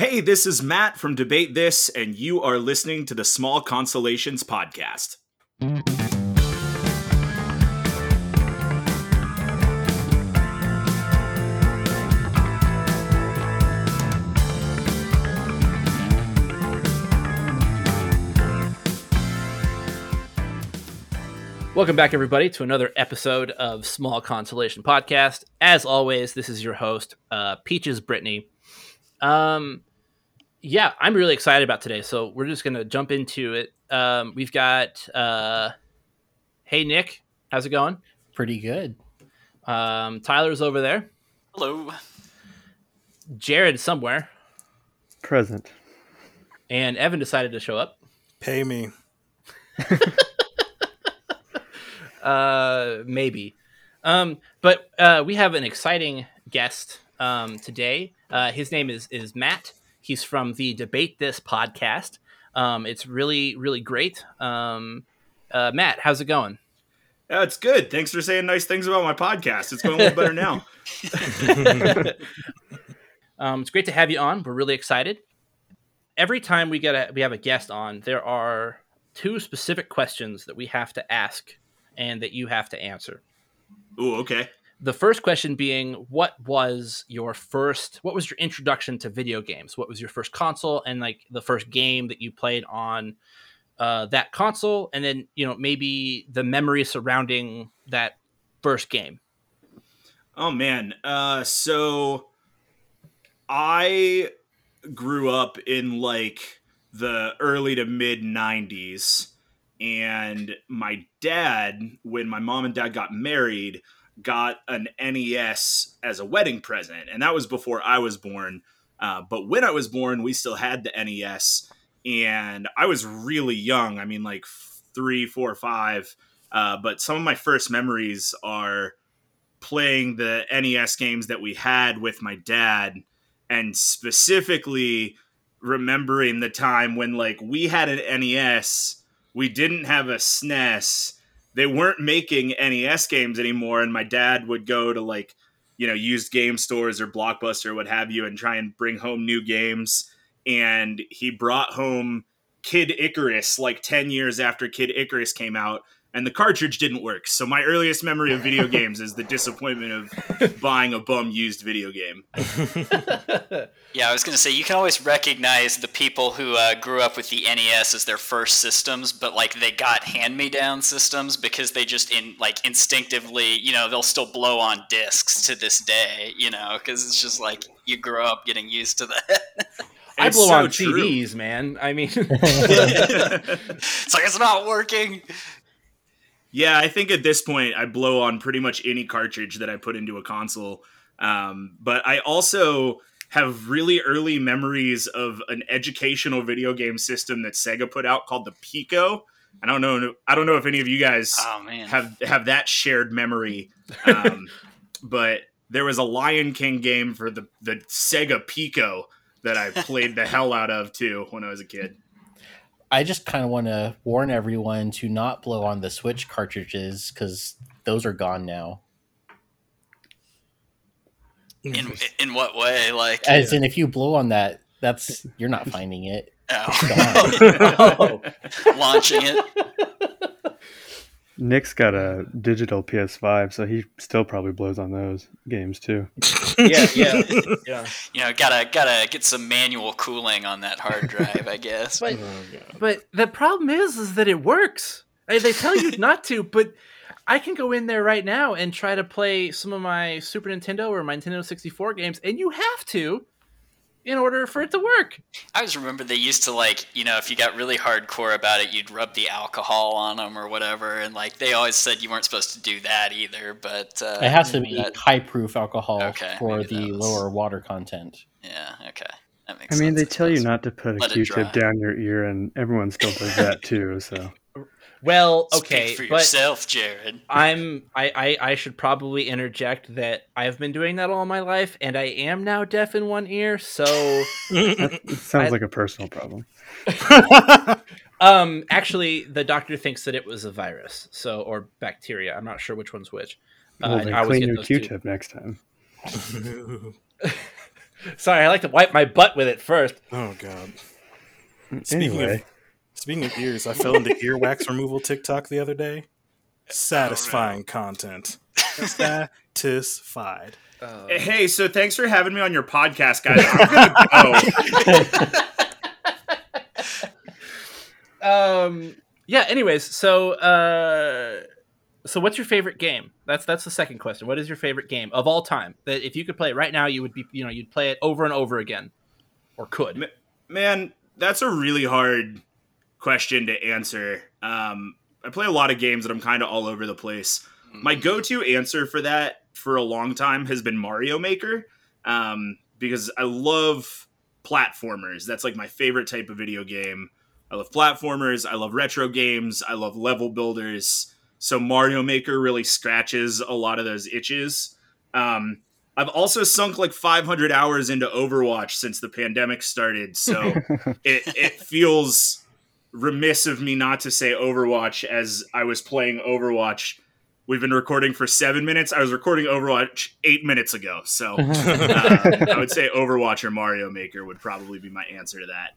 Hey, this is Matt from Debate This, and you are listening to the Small Consolations Podcast. Welcome back, everybody, to another episode of Small Consolation Podcast. As always, this is your host, uh, Peaches Brittany. Um, yeah, I'm really excited about today. So we're just gonna jump into it. Um, we've got, uh, hey Nick, how's it going? Pretty good. Um, Tyler's over there. Hello. Jared somewhere, Present. and Evan decided to show up. Pay me. Uh, maybe. Um, but uh, we have an exciting guest um, today. Uh, his name is is Matt. He's from the Debate This podcast. Um, it's really really great. Um, uh, Matt, how's it going? Uh, it's good. Thanks for saying nice things about my podcast. It's going a little better now. Um, it's great to have you on. We're really excited. Every time we get a we have a guest on, there are two specific questions that we have to ask and that you have to answer. Ooh, okay. The first question being what was your first what was your introduction to video games? What was your first console and like the first game that you played on uh, that console? And then you know maybe the memory surrounding that first game. Oh man. Uh so I grew up in like the early to mid 90s and my dad when my mom and dad got married got an NES as a wedding present and that was before I was born. Uh, but when I was born, we still had the NES and I was really young. I mean like three, four, five. Uh, but some of my first memories are playing the NES games that we had with my dad and specifically remembering the time when like we had an NES, we didn't have a SNES. They weren't making NES games anymore and my dad would go to like you know used game stores or Blockbuster or what have you and try and bring home new games. And he brought home Kid Icarus like 10 years after Kid Icarus came out and the cartridge didn't work. So my earliest memory of video games is the disappointment of buying a bum used video game. Yeah, I was going to say you can always recognize the people who uh, grew up with the NES as their first systems, but like they got hand-me-down systems because they just in like instinctively, you know, they'll still blow on discs to this day, you know, because it's just like you grow up getting used to that. i It's blow so on true. cds man i mean it's like it's not working. Yeah, I think at this point I blow on pretty much any cartridge that I put into a console. Um, but I also have really early memories of an educational video game system that Sega put out called the Pico. I don't know. I don't know if any of you guys Oh have have that shared memory. Um, but there was a Lion King game for the the Sega Pico that I played the hell out of too when I was a kid. I just kind of want to warn everyone to not blow on the Switch cartridges because those are gone now. in in what way? Like As in, if you blow on that, that's you're not finding it. oh. launching it. Nick's got a digital PS5, so he still probably blows on those games too. yeah yeah. Yeah. You know, gotta gotta get some manual cooling on that hard drive, I guess. but oh, but the problem is is that it works. I- they tell you not to but i can go in there right now and try to play some of my super nintendo or my nintendo 64 games and you have to in order for it to work I always remember they used to like, you know, if you got really hardcore about it, you'd rub the alcohol on them or whatever, and like they always said you weren't supposed to do that either. But uh, It has to be that- high proof alcohol Okay, for the was- lower water content. yeah, okay, that makes I mean, sense, they tell you not to put a Let it Q-tip down your ear, and everyone still does that too. So well Speak okay for but yourself, Jared. i'm I, I i should probably interject that i've been doing that all my life and i am now deaf in one ear so it sounds I- like a personal problem. um actually the doctor thinks that it was a virus so or bacteria i'm not sure which one's which Uh, Well, I then always clean your. Q-tip next time. Sorry, I like to wipe my butt with it first. Oh god. Speaking Anyway, of speaking of ears, I fell into earwax removal TikTok the other day. Satisfying content. Satisfied. Hey, so thanks for having me on your podcast, guys. I'm gonna go. Um. Yeah. Anyways, so uh, so what's your favorite game? That's that's the second question. What is your favorite game of all time? That if you could play it right now, you would be you know you'd play it over and over again, or could. Man, that's a really hard question to answer. Um, I play a lot of games and I'm kind of all over the place. My go-to answer for that for a long time has been Mario Maker, um, because I love platformers. That's like my favorite type of video game. I love platformers. I love retro games. I love level builders. So Mario Maker really scratches a lot of those itches. Um, I've also sunk like 500 hours into Overwatch since the pandemic started, so it, it feels remiss of me not to say Overwatch as I was playing Overwatch. We've been recording for seven minutes. I was recording Overwatch eight minutes ago, so uh, I would say Overwatch or Mario Maker would probably be my answer to that.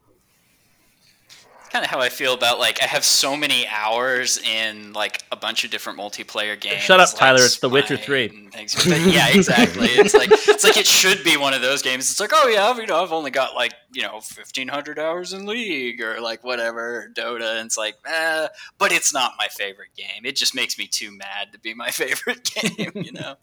Kind of how I feel about like I have so many hours in like a bunch of different multiplayer games. Shut up, like Tyler, it's The Witcher 3. things. But yeah, exactly. It's like it's like it should be one of those games. It's like oh yeah, you know I've only got like you know fifteen hundred hours in League or like whatever Dota, and it's like eh, but it's not my favorite game. It just makes me too mad to be my favorite game. You know.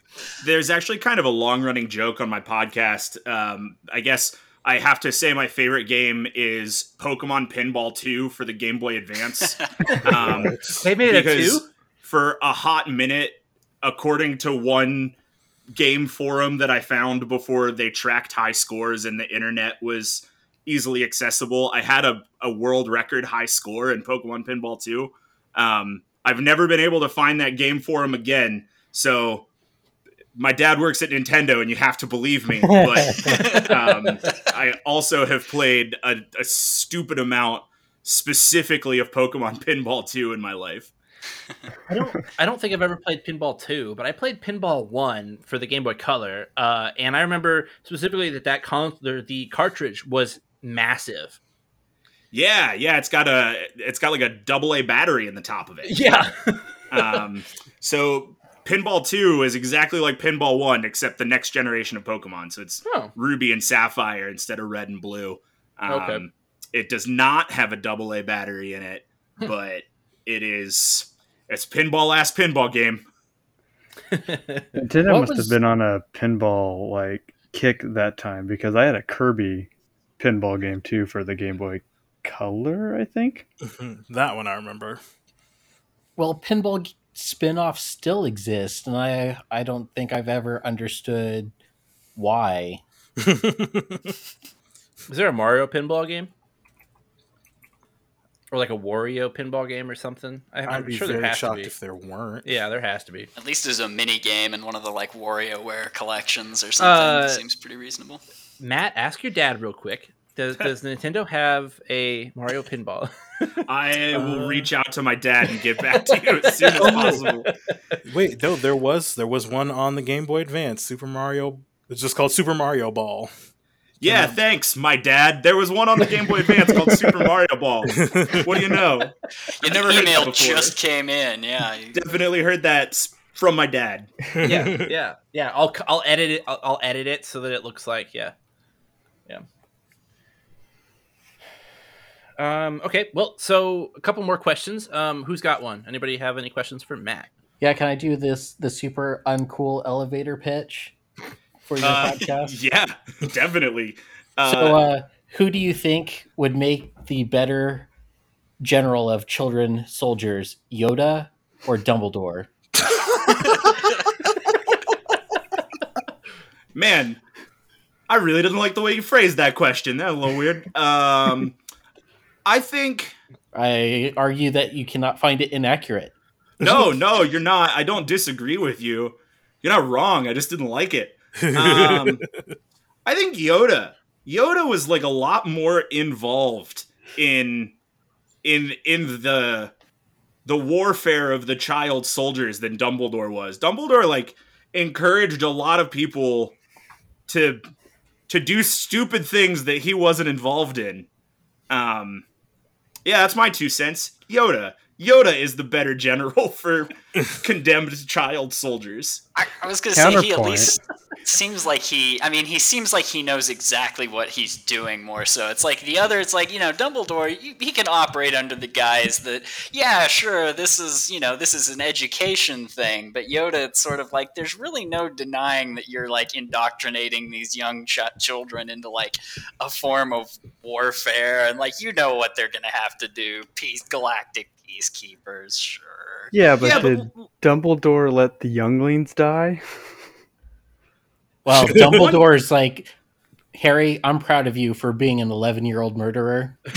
There's actually kind of a long running joke on my podcast. Um, I guess I have to say my favorite game is Pokemon Pinball 2 for the Game Boy Advance. Um, They made it because too. for a hot minute, according to one game forum that I found before they tracked high scores and the internet was easily accessible, I had a, a world record high score in Pokemon Pinball 2. Um, I've never been able to find that game forum again, so my dad works at Nintendo, and you have to believe me. But um, I also have played a, a stupid amount specifically of Pokemon Pinball 2 in my life. I don't. I don't think I've ever played Pinball Two, but I played Pinball One for the Game Boy Color, uh, and I remember specifically that that con- the, the cartridge was massive. Yeah, yeah, it's got a it's got like a double A battery in the top of it. Yeah. Um, so Pinball 2 is exactly like Pinball 1 except the next generation of Pokemon. So it's oh. Ruby and Sapphire instead of Red and Blue. Um, Okay. It does not have a double A battery in it, but it is it's pinball ass pinball game. Nintendo must was- have been on a pinball like kick that time because I had a Kirby pinball game too for the Game Boy Color, I think. that one I remember. well, pinball g- spin-offs still exist, and I I don't think I've ever understood why. Is there a Mario pinball game? Or like a Wario pinball game or something? I, I'd I'm be sure there very has to shocked be. if there weren't. Yeah, there has to be. At least as a mini game in one of the like WarioWare collections or something. Uh, Seems pretty reasonable. Matt, ask your dad real quick. Does Does Nintendo have a Mario pinball? I Uh. will reach out to my dad and get back to you as soon as possible. Wait, no, there was there was one on the Game Boy Advance, Super Mario. It's just called Super Mario Ball. Yeah, thanks, my dad. There was one on the Game Boy Advance called Super Mario Ball. What do you know? You never the heard that email before. just came in. Yeah. Definitely heard that from my dad. yeah, yeah, yeah. I'll I'll edit it. I'll, I'll edit it so that it looks like yeah, yeah. Um. Okay. Well, so a couple more questions. Um. Who's got one? Anybody have any questions for Matt? Yeah, can I do this the super uncool elevator pitch for your Uh, podcast? yeah, definitely. Uh, So, uh, who do you think would make the better general of children soldiers, Yoda or Dumbledore? man, I really didn't like the way you phrased that question. That was a little weird. Um, I think I argue that you cannot find it inaccurate. no, no, you're not. I don't disagree with you. You're not wrong. I just didn't like it. Um, I think Yoda. Yoda was like a lot more involved in in in the the warfare of the child soldiers than Dumbledore was. Dumbledore like encouraged a lot of people to to do stupid things that he wasn't involved in. Um, yeah, that's my two cents. Yoda. Yoda is the better general for condemned child soldiers. I, I was gonna say he at least seems like he. I mean, he seems like he knows exactly what he's doing more. So it's like the other. It's like you know, Dumbledore. He, he can operate under the guise that yeah, sure, this is you know, this is an education thing. But Yoda, it's sort of like there's really no denying that you're like indoctrinating these young ch- children into like a form of warfare, and like you know what they're gonna have to do. Peace, galactic peacekeepers, sure. Yeah, but yeah, did Dumbledore let the younglings die? Well, Dumbledore's like, Harry, I'm proud of you for being an 11 year old murderer.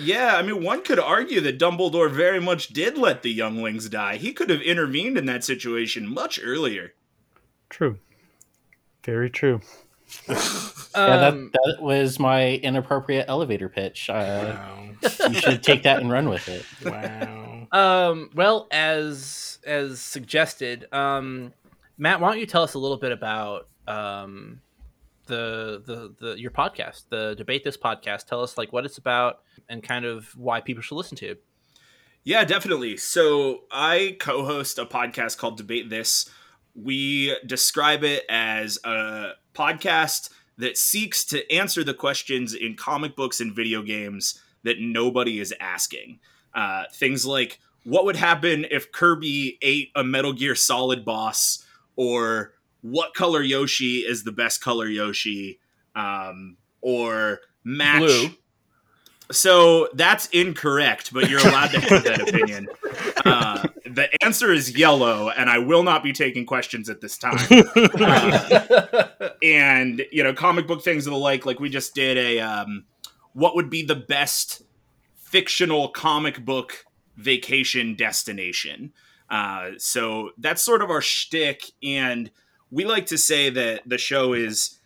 Yeah, I mean, one could argue that Dumbledore very much did let the younglings die. He could have intervened in that situation much earlier. True. Very true. yeah, that, Um, that was my inappropriate elevator pitch. Uh, wow. you should take that and run with it. Wow. Um, well, as as suggested, um, Matt, why don't you tell us a little bit about um, the, the the your podcast, the debate this podcast? Tell us like what it's about and kind of why people should listen to it. Yeah, definitely. So I co host a podcast called Debate This. We describe it as a podcast that seeks to answer the questions in comic books and video games that nobody is asking. Uh, things like what would happen if Kirby ate a Metal Gear Solid boss, or what color Yoshi is the best color Yoshi, um, or match. Blue. So that's incorrect, but you're allowed to have that opinion. Uh, the answer is yellow, and I will not be taking questions at this time. Uh, and you know, comic book things and the like. Like we just did a um, what would be the best fictional comic book vacation destination. Uh, so that's sort of our shtick, and we like to say that the show is,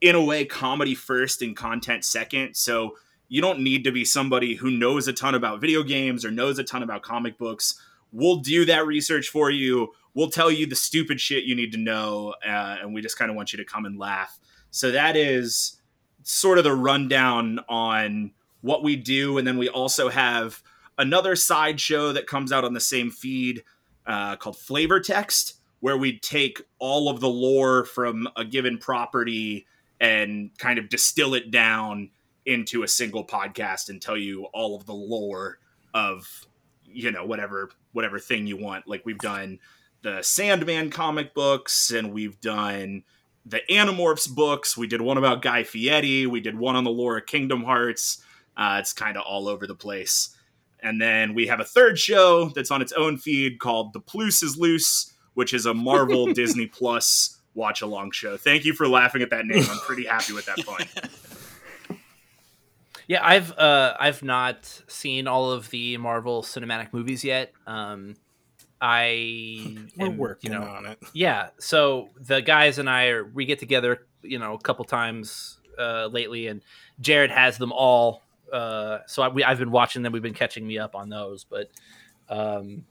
in a way, comedy first and content second. So you don't need to be somebody who knows a ton about video games or knows a ton about comic books. We'll do that research for you. We'll tell you the stupid shit you need to know, uh, and we just kind of want you to come and laugh. So that is sort of the rundown on what we do, and then we also have another side show that comes out on the same feed uh, called Flavor Text, where we'd take all of the lore from a given property and kind of distill it down into a single podcast and tell you all of the lore of you know whatever whatever thing you want. Like we've done the sandman comic books and we've done the animorphs books. We did one about guy fieri. We did one on the lore of kingdom hearts. Uh, it's kind of all over the place and then we have a third show that's on its own feed called the plus is loose which is a marvel disney plus watch along show thank you for laughing at that name i'm pretty happy with that point Yeah, I've uh, I've not seen all of the Marvel cinematic movies yet. Um, I We're am, working you know, on it. yeah. So the guys and I are we get together, you know, a couple times uh, lately, and Jared has them all. Uh, so I, we, I've been watching them. We've been catching me up on those, but um,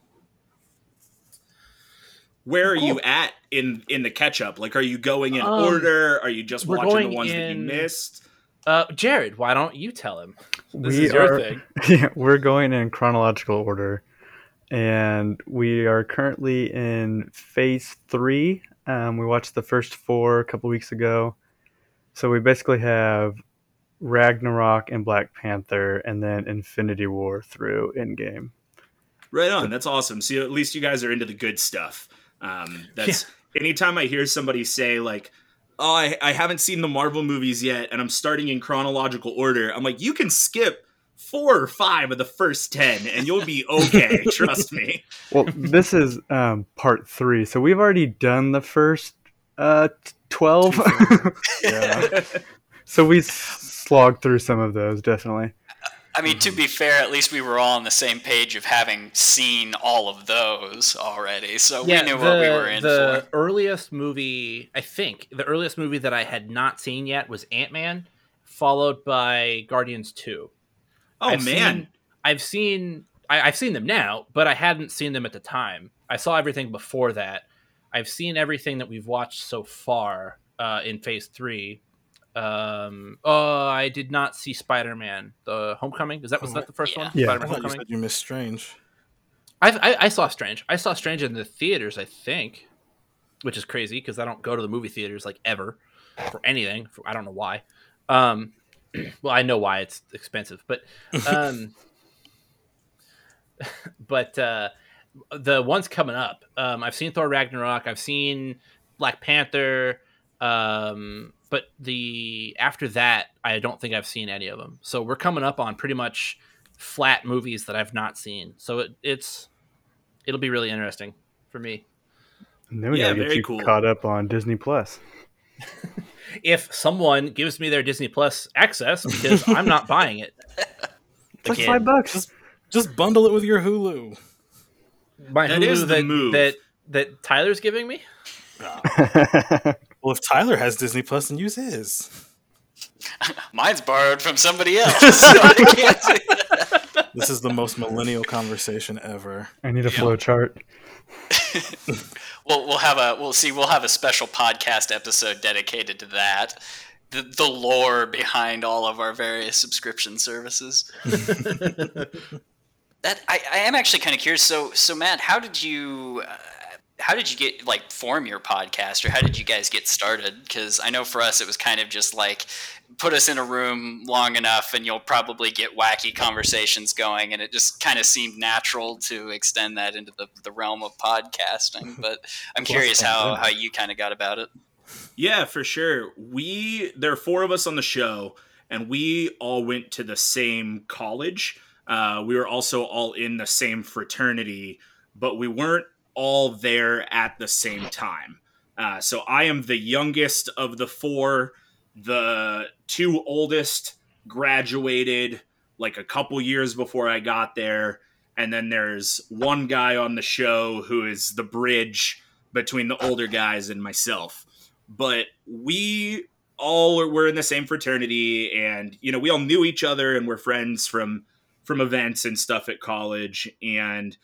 Where are you at in in the catch up? Like, are you going in Um, order? Are you just watching the going ones that you missed? uh, Jared, why don't you tell him? This we is your are, thing. Yeah, we're going in chronological order, and we are currently in phase three. Um, we watched the first four a couple weeks ago, so we basically have Ragnarok and Black Panther, and then Infinity War through Endgame. Right on. That's awesome. So at least you guys are into the good stuff. Um, that's anytime I hear somebody say like, "Oh, I, I haven't seen the Marvel movies yet, and I'm starting in chronological order." I'm like, you can skip four or five of the first ten, and you'll be okay. trust me. Well, this is um, part three, so we've already done the first uh, twelve. Yeah. so we s- slogged through some of those definitely. I mean, to be fair, at least we were all on the same page of having seen all of those already, so we knew what we were in the for. earliest movie, I think, the earliest movie that I had not seen yet was Ant Man, followed by Guardians Two. Oh I've man, seen- I've seen I, I've seen them now, but I hadn't seen them at the time. I saw everything before that. I've seen everything that we've watched so far. uh, in Phase Three. Um, oh, I did not see Spider Man: The Homecoming. Is that was that the first yeah. one? Yeah. I Spider-Man you Homecoming. said you missed Strange. I, I I saw Strange. I saw Strange in the theaters. I think, which is crazy because I don't go to the movie theaters like ever for anything. For, I don't know why. Um, well, I know why it's expensive, but um, but uh, the ones coming up, um, I've seen Thor Ragnarok. I've seen Black Panther. Um, but the after that, I don't think I've seen any of them. So we're coming up on pretty much flat movies that I've not seen. So it, it's it'll be really interesting for me. And then we Yeah, gotta get you cool. caught up on Disney Plus. If someone gives me their Disney Plus access, because I'm not buying it. It's like five bucks. Just just bundle it with your Hulu. My That Hulu is the that, move. that that Tyler's giving me. Ah. Well, if Tyler has Disney Plus, then use his. Mine's borrowed from somebody else. so I can't say that. This is the most millennial conversation ever. I need a flow chart. We'll we'll have a we'll see we'll have a special podcast episode dedicated to that. The, the lore behind all of our various subscription services. that I, I am actually kind of curious. So so Matt, how did you uh, how did you get like form your podcast or how did you guys get started? Because I know for us it was kind of just like put us in a room long enough and you'll probably get wacky conversations going and it just kind of seemed natural to extend that into the, the realm of podcasting but i'm curious how, how you kind of got about it Yeah, for sure. We there are four of us on the show, and we all went to the same college. Uh, we were also all in the same fraternity, but we weren't all there at the same time. Uh, so I am the youngest of the four. The two oldest graduated like a couple years before I got there. And then there's one guy on the show who is the bridge between the older guys and myself. But we all were in the same fraternity and you know, we all knew each other and were friends from from events and stuff at college and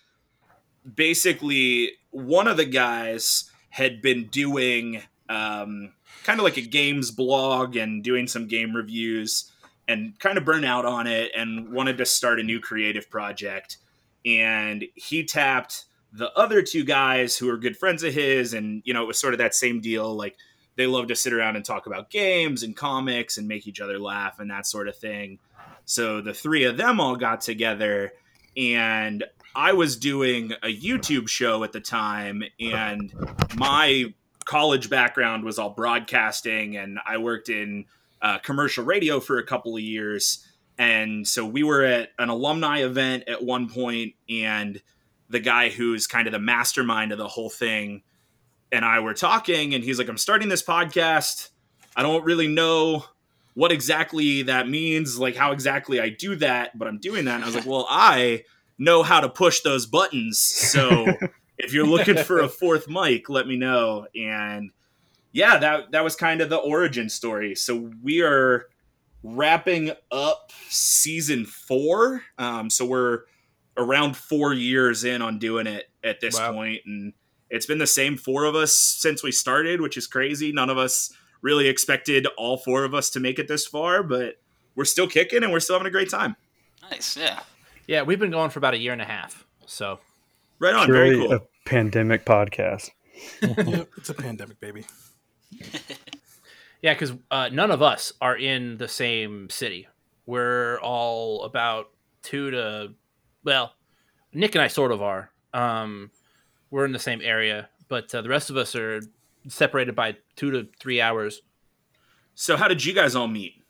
basically one of the guys had been doing um, kind of like a games blog and doing some game reviews and kind of burnt out on it and wanted to start a new creative project. And he tapped the other two guys who are good friends of his and you know it was sort of that same deal like they love to sit around and talk about games and comics and make each other laugh and that sort of thing. So the three of them all got together and I was doing a YouTube show at the time, and my college background was all broadcasting, and I worked in uh, commercial radio for a couple of years. And so we were at an alumni event at one point, and the guy who's kind of the mastermind of the whole thing and I were talking, and he's like, I'm starting this podcast. I don't really know what exactly that means, like how exactly I do that, but I'm doing that. And I was like, well, I know how to push those buttons. So if you're looking for a fourth mic, let me know. And yeah, that that was kind of the origin story. So we are wrapping up season four. Um, so we're around four years in on doing it at this Wow. point, and it's been the same four of us since we started, which is crazy. None of us really expected all four of us to make it this far, but we're still kicking and we're still having a great time. nice yeah Yeah, we've been going for about a year and a half. So Right on, It's very really cool. a pandemic podcast. yeah, it's a pandemic, baby. yeah, because uh, none of us are in the same city. We're all about two to, well, Nick and I sort of are. Um, we're in the same area, but uh, the rest of us are separated by two to three hours. So how did you guys all meet?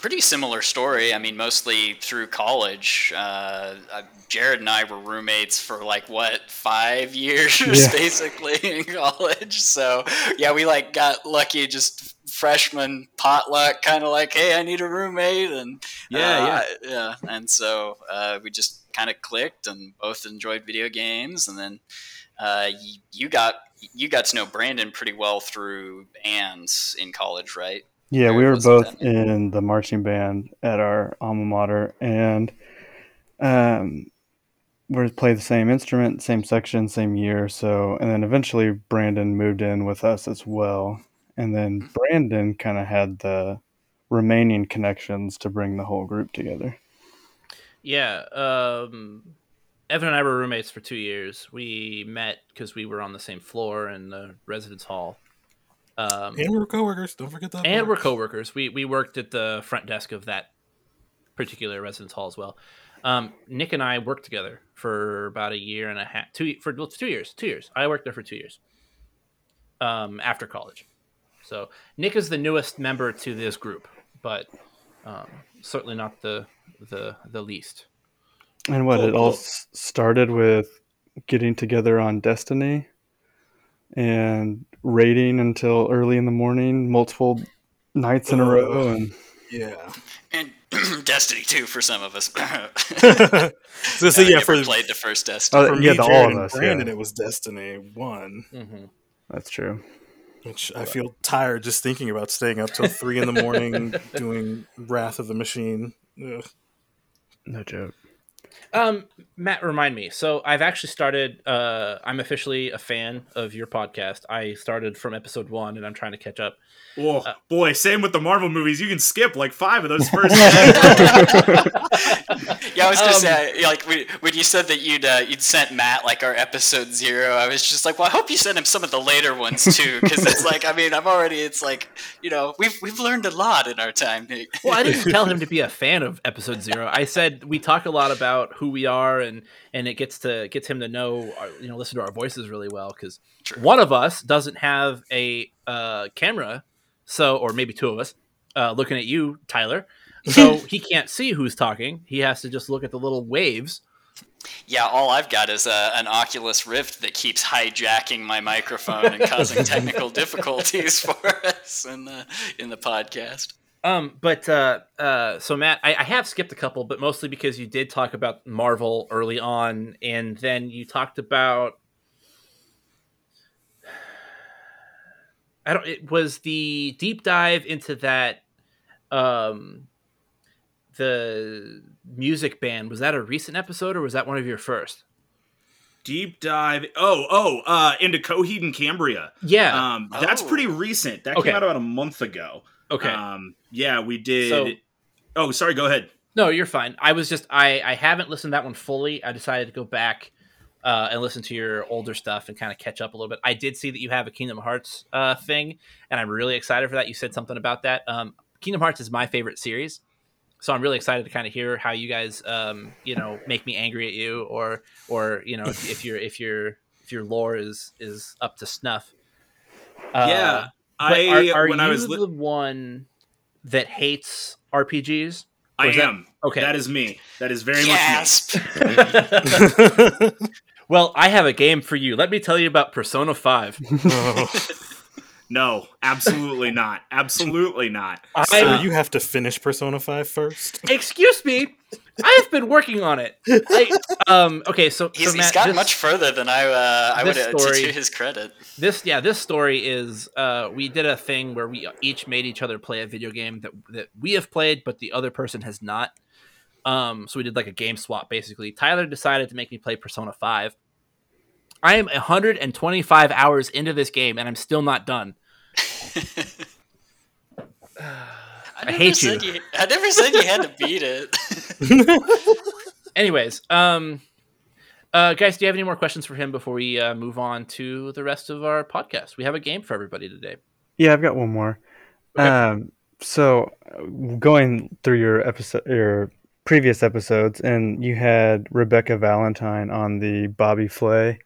Pretty similar story. I mean, mostly through college. Uh, uh, Jared and I were roommates for like what five years, Yeah. basically in college. So yeah, we like got lucky, just freshman potluck, kind of like, hey, I need a roommate, and Yeah, uh, yeah. And so uh, we just kind of clicked, and both enjoyed video games, and then. Uh, y- you got you got to know Brandon pretty well through Ann's in college, right? Yeah, we were both in the marching band at our alma mater, and um, we played the same instrument, same section, same year. So, and then eventually Brandon moved in with us as well, and then Brandon kind of had the remaining connections to bring the whole group together. Yeah, um, Evan and I were roommates for two years. We met because we were on the same floor in the residence hall. Um, And we're coworkers. Don't forget that. and part. we're coworkers. We we worked at the front desk of that particular residence hall as well. Um, Nick and I worked together for about a year and a half, two for well, two years, two years. I worked there for two years. Um, after college, so Nick is the newest member to this group, but um, certainly not the the the least. And what Cool, it all started with getting together on Destiny and raiding until early in the morning, multiple nights in a row, and Yeah. And Destiny 2 for some of us. so, so yeah, never for, played the first Destiny. Oh, for yeah, me, to all of and us, yeah. Brandon, it was Destiny One, Mm-hmm. that's true. which I feel tired just thinking about staying up till three in the morning doing Wrath of the Machine. Ugh. No joke. Um, Matt, remind me. So I've actually started. Uh, I'm officially a fan of your podcast. I started from episode one, and I'm trying to catch up. Oh Uh, boy, same with the Marvel movies. You can skip like five of those first. Yeah, I was gonna Um, say like when, when you said that you'd uh, you'd sent Matt like our episode zero, I was just like, well, I hope you sent him some of the later ones too, because it's like I mean, I'm already it's like you know we've we've learned a lot in our time. Well, I didn't tell him to be a fan of episode zero. I said we talk a lot about who we are, and and it gets to gets him to know, our, you know, listen to our voices really well because one of us doesn't have a uh, camera, so or maybe two of us uh, looking at you, Tyler. So he can't see who's talking. He has to just look at the little waves. Yeah, all I've got is uh, an Oculus Rift that keeps hijacking my microphone and causing technical difficulties for us in the in the podcast. Um, but uh, uh, so Matt, I, I have skipped a couple, but mostly because you did talk about Marvel early on, and then you talked about. I don't. It was the deep dive into that, um, the music band. Was that a recent episode, or was that one of your first? Deep dive. Oh, oh, uh, into Coheed and Cambria. Yeah. Um, that's Oh. pretty recent. That Okay. came out about a month ago. okay. Um, yeah, we did. So- oh, sorry. Go ahead. No, you're fine. I was just I I haven't listened to that one fully. I decided to go back uh, and listen to your older stuff and kind of catch up a little bit. I did see that you have a Kingdom Hearts uh, thing, and I'm really excited for that. You said something about that. Um, Kingdom Hearts is my favorite series, so I'm really excited to kind of hear how you guys, um, you know, make me angry at you, or or you know, if, if your if your if your lore is is up to snuff. Uh, yeah, I are, are when you I was li- the one that hates RPGs? I was that- am. Okay. That is me. That is very Gasp! Well, I have a game for you. Let me tell you about Persona 5. much. No, absolutely not. Absolutely not. so I, you have to finish Persona 5 first? excuse me. I have been working on it. I, um, okay, so, He's, so he's gotten this, much further than I uh, I would this uh, to, story- to his credit. this, yeah, this story is, uh, we did a thing where we each made each other play a video game that, that we have played, but the other person has not. Um, so we did like a game swap, basically. Tyler decided to make me play Persona 5. I am 125 hours into this game, and I'm still not done. I, I never hate said you. I never said you had to beat it. Anyways, um, uh, guys, do you have any more questions for him before we uh, move on to the rest of our podcast? We have a game for everybody today. Yeah, I've got one more. Okay. Um, so uh, going through your episode, your previous episodes, and you had Rebecca Valentine on the Bobby Flay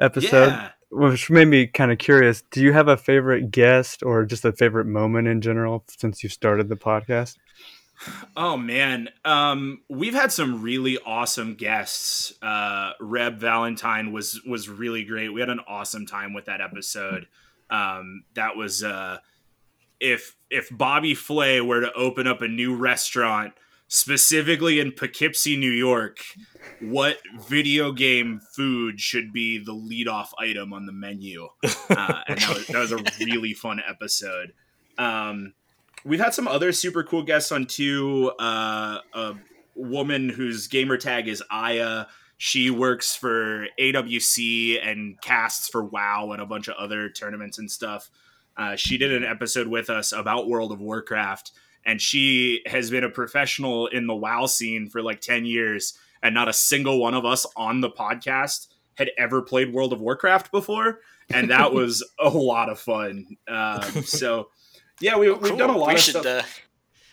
episode, Yeah. which made me kind of curious. Do you have a favorite guest or just a favorite moment in general since you started the podcast? Oh man, um, we've had some really awesome guests. Uh, Reb Valentine was was really great. We had an awesome time with that episode. Um, that was uh, if if Bobby Flay were to open up a new restaurant specifically in Poughkeepsie, New York, what video game food should be the lead off item on the menu? Uh, and that was, that was a really fun episode. Um, we've had some other super cool guests on too. Uh, a woman whose gamer tag is Aya. She works for AWC and casts for WoW and a bunch of other tournaments and stuff. Uh, she did an episode with us about World of Warcraft, and she has been a professional in the WoW scene for like 10 years, and not a single one of us on the podcast had ever played World of Warcraft before. And that was a lot of fun. Um, so, yeah, we, we've Cool. done a lot we of should, stuff. Uh,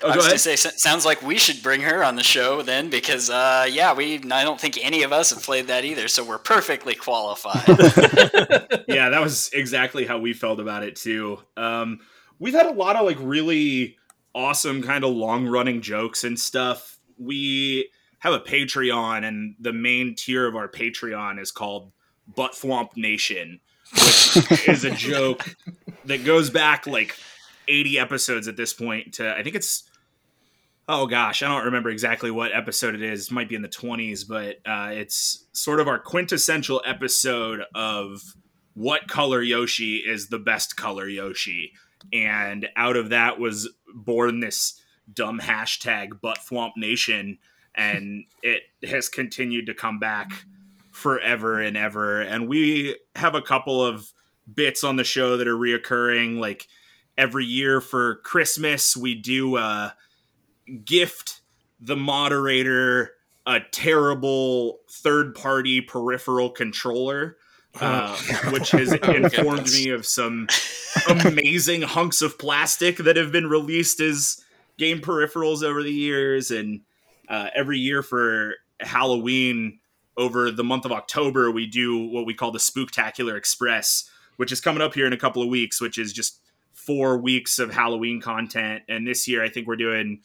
Oh, I go was gonna say, sounds like we should bring her on the show then, because uh, yeah, we I don't think any of us have played that either, so we're perfectly qualified. yeah, that was exactly how we felt about it too. Um, we've had a lot of like really awesome kind of long running jokes and stuff. We have a Patreon, and the main tier of our Patreon is called Butt Thwomp Nation, which is a joke that goes back like 80 episodes at this point to I think it's oh gosh, I don't remember exactly what episode it is. It might be in the 20s, but uh, it's sort of our quintessential episode of what color Yoshi is the best color Yoshi. And out of that was born this dumb hashtag butt thwomp nation. And it has continued to come back forever and ever. And we have a couple of bits on the show that are reoccurring. Like every year for Christmas, we do uh, gift the moderator a terrible third party peripheral controller. Uh, which has informed me of some amazing hunks of plastic that have been released as game peripherals over the years. And uh, every year for Halloween, over the month of October, we do what we call the Spooktacular Express, which is coming up here in a couple of weeks, which is just four weeks of Halloween content. And this year, I think we're doing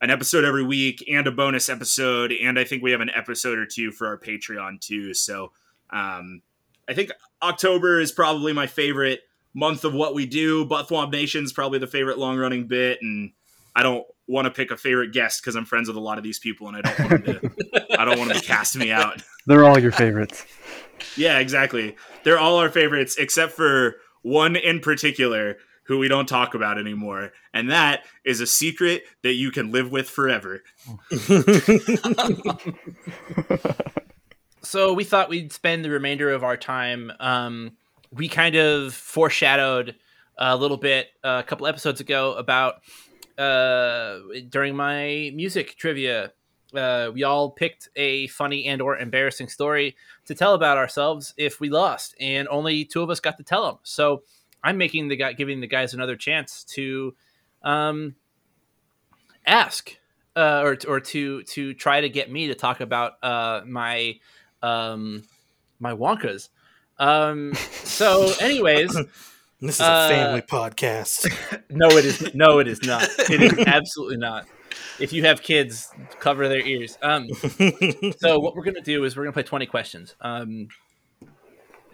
an episode every week and a bonus episode. And I think we have an episode or two for our Patreon too. So um, I think October is probably my favorite month of what we do. Buttthwomp Nation's probably the favorite long running bit. And I don't want to pick a favorite guest because I'm friends with a lot of these people and I don't want them to, I don't want them to cast me out. They're all your favorites. Yeah, exactly. They're all our favorites except for one in particular who we don't talk about anymore. And that is a secret that you can live with forever. so we thought we'd spend the remainder of our time. Um, we kind of foreshadowed a little bit uh, a couple episodes ago about uh, during my music trivia. Uh, we all picked a funny and or embarrassing story to tell about ourselves if we lost, and only two of us got to tell them. So I'm making the guy giving the guys another chance to um, ask uh, or or to to try to get me to talk about uh, my um, my Wonkas. Um, so, anyways, This is Uh, a family podcast. no, it is no, it is not. It is absolutely not. If you have kids, cover their ears. Um, so what we're gonna do is we're gonna play twenty questions. Um,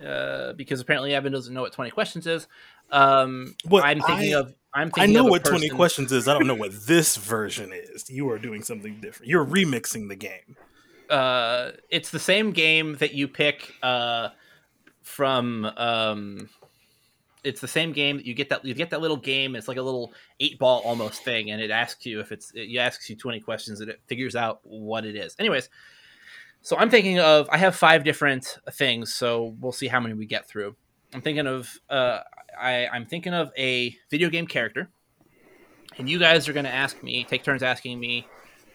uh, because apparently Evan doesn't know what twenty questions is. Um, What I'm thinking I- of. I'm thinking I know what 20 questions is. I don't know what this version is. You are doing something different. You're remixing the game. Uh, it's the same game that you pick uh, from. Um, it's the same game that you get that you get that little game. It's like a little eight ball almost thing, and it asks you if it's it asks you twenty questions, and it figures out what it is. Anyways, so I'm thinking of I have five different things, so we'll see how many we get through. I'm thinking of uh, I I'm thinking of a video game character, and you guys are going to ask me, take turns asking me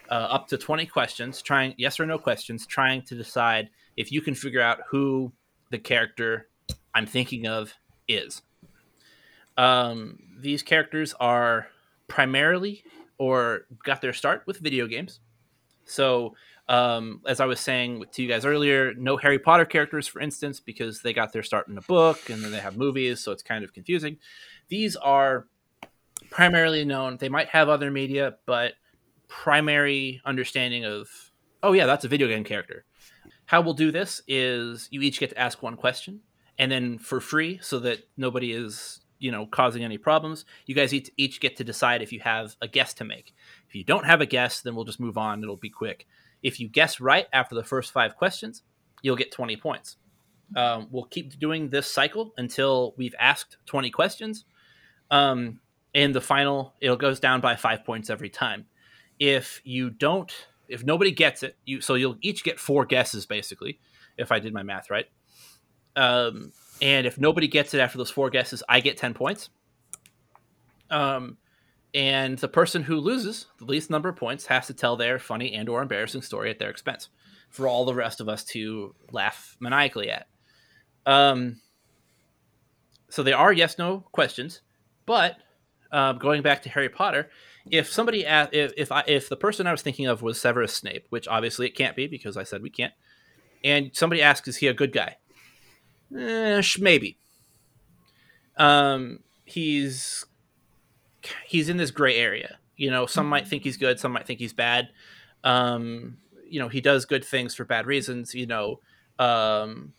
uh, up to 20 questions, trying yes or no questions, trying to decide if you can figure out who the character I'm thinking of is. Um, these characters are primarily or got their start with video games. So, um, as I was saying to you guys earlier, no Harry Potter characters, for instance, because they got their start in a book and then they have movies, so it's kind of confusing. These are primarily known. They might have other media, but primary understanding of oh yeah that's a video game character. How we'll do this is you each get to ask one question and then for free so that nobody is you know causing any problems you guys each, get to decide if you have a guess to make. If you don't have a guess then we'll just move on. It'll be quick. If you guess right after the first five questions you'll get 20 points. Um, we'll keep doing this cycle until we've asked 20 questions. Um, and the final it goes down by five points every time if you don't if nobody gets it you so you'll each get four guesses basically if i did my math right um, and if nobody gets it after those four guesses i get 10 points Um, and the person who loses the least number of points has to tell their funny and or embarrassing story at their expense for all the rest of us to laugh maniacally at. Um, so they are yes no questions, but um, going back to Harry Potter, if somebody asked, if if, I, if the person I was thinking of was Severus Snape, which obviously it can't be because I said we can't, and somebody asks, is he a good guy? Eh, maybe. Um, he's he's in this gray area. You know, some might think he's good, some might think he's bad. Um, you know, he does good things for bad reasons. You know, um,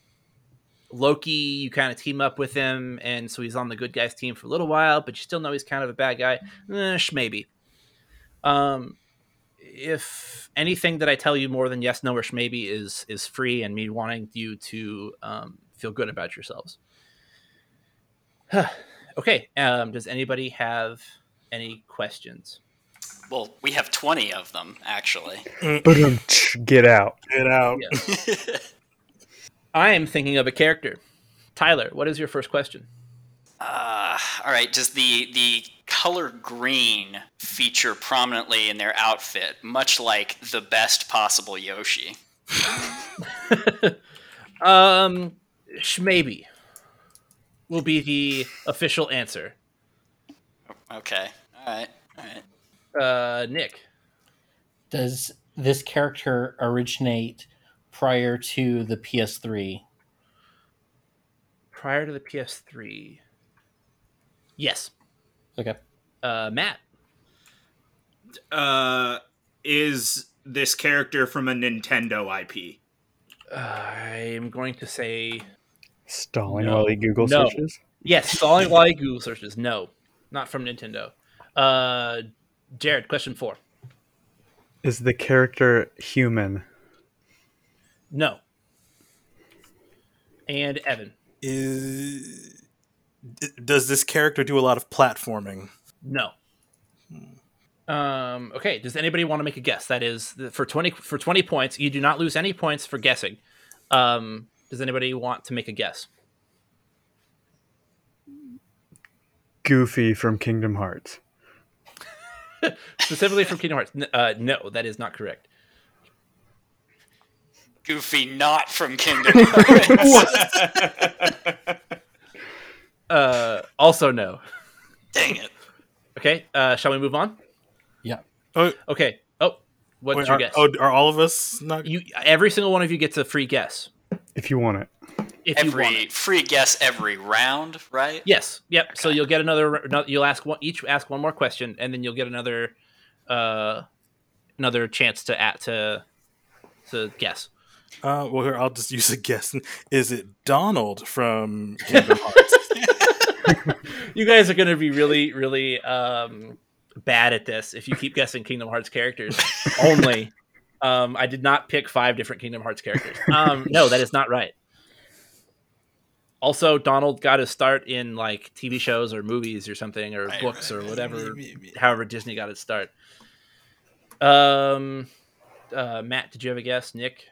Loki, you kind of team up with him, and so he's on the good guys team for a little while, but you still know he's kind of a bad guy. Eh, maybe. Um, if anything that I tell you more than yes, no, or maybe is is free, and me wanting you to um, feel good about yourselves. okay. Um, does anybody have any questions? Well, we have 20 of them, actually. Ba-dum, Get out. Get out. Yeah. I am thinking of a character. Tyler, what is your first question? Uh, all right. Does the the color green feature prominently in their outfit, much like the best possible Yoshi? um, sh- maybe will be the official answer. Okay. All right. All right. Uh, Nick, Does this character originate prior to the PS3? prior to the PS3. Yes. Okay. Uh, Matt, Uh, is this character from a Nintendo IP? I'm going to say Stalling No. while he Google No. searches. yes. Stalling while he Google searches. No, not from Nintendo. Uh, Jared, question four. Is the character human? No. And Evan, Is d- does this character do a lot of platforming? no. Um, okay. Does anybody want to make a guess? That is for twenty for twenty points. You do not lose any points for guessing. Um, does anybody want to make a guess? Goofy from Kingdom Hearts. Specifically from Kingdom Hearts. N- Uh, no, that is not correct. Goofy, not from Kingdom Hearts. Uh, also no. Dang it. Okay. Uh, shall we move on? Yeah. Oh, Okay. Oh, what's wait, your are, guess? oh, are all of us not? You every single one of you gets a free guess If you want it. if you want Every it. free guess every round, right? Yes. Yep. So you'll get another. another- You'll ask one each. Ask one more question, and then you'll get another. Uh, another chance to at to to guess. Uh, well, here I'll just use a guess. Is it Donald from Kingdom Hearts? You guys are going to be really, really um, bad at this if you keep guessing Kingdom Hearts characters only. Um, I did not pick five different Kingdom Hearts characters. Um, no, that is not right. Also, Donald got his start in like TV shows or movies or something or Right, books right, or right. whatever. Me- me- However, Disney got its start. Um, uh, Matt, did you have a guess? Nick,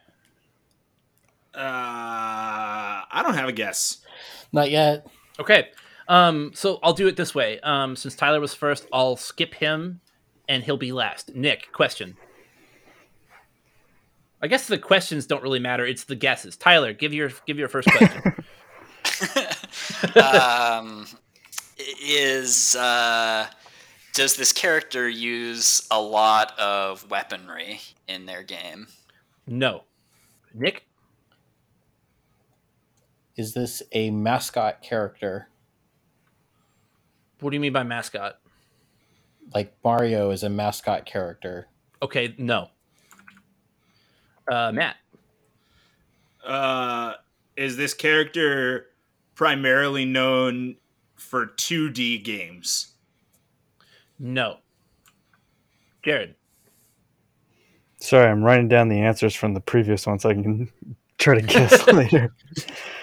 Uh, I don't have a guess. Not yet. Okay. Um, so I'll do it this way. Um, since Tyler was first, I'll skip him and he'll be last. Nick, question. I guess the questions don't really matter. It's the guesses. Tyler, give your give your first question. um, is uh, does this character use a lot of weaponry in their game? no. Nick? Is this a mascot character? What do you mean by mascot? Like Mario is a mascot character. Okay, no. Uh, Matt. Uh, is this character primarily known for 2D games? No. Jared. Sorry, I'm writing down the answers from the previous one so I can try to guess later.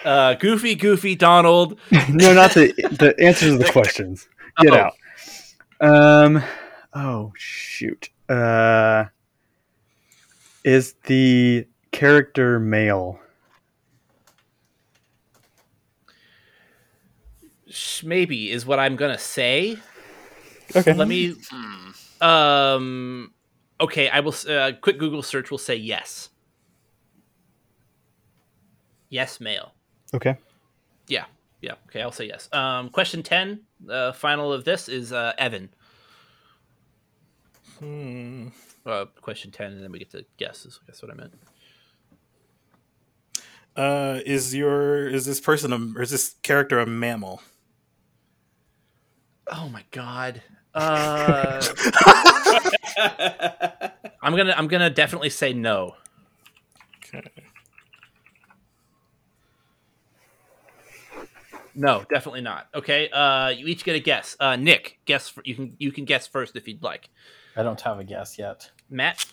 Uh, Goofy, Goofy, Donald. no, not the the answers to the questions. Get Oh. out. Um. Oh shoot. Uh. Is the character male? Maybe is what I'm gonna say. Okay. Let me. Um. Okay, I will. Uh, quick Google search will say yes. Yes, male. Okay. Yeah, yeah. Okay, I'll say yes. Um, question ten, uh, final of this is uh, Evan. Hmm. Uh, question ten, and then we get to guess. Is that's what I meant. Uh, is your is this person a, or is this character a mammal? Oh my god. Uh, I'm gonna. I'm gonna definitely say no. Okay. No, definitely not. Okay. Uh, you each get a guess. Uh, Nick, guess. For, you can. You can guess first if you'd like. I don't have a guess yet. Matt,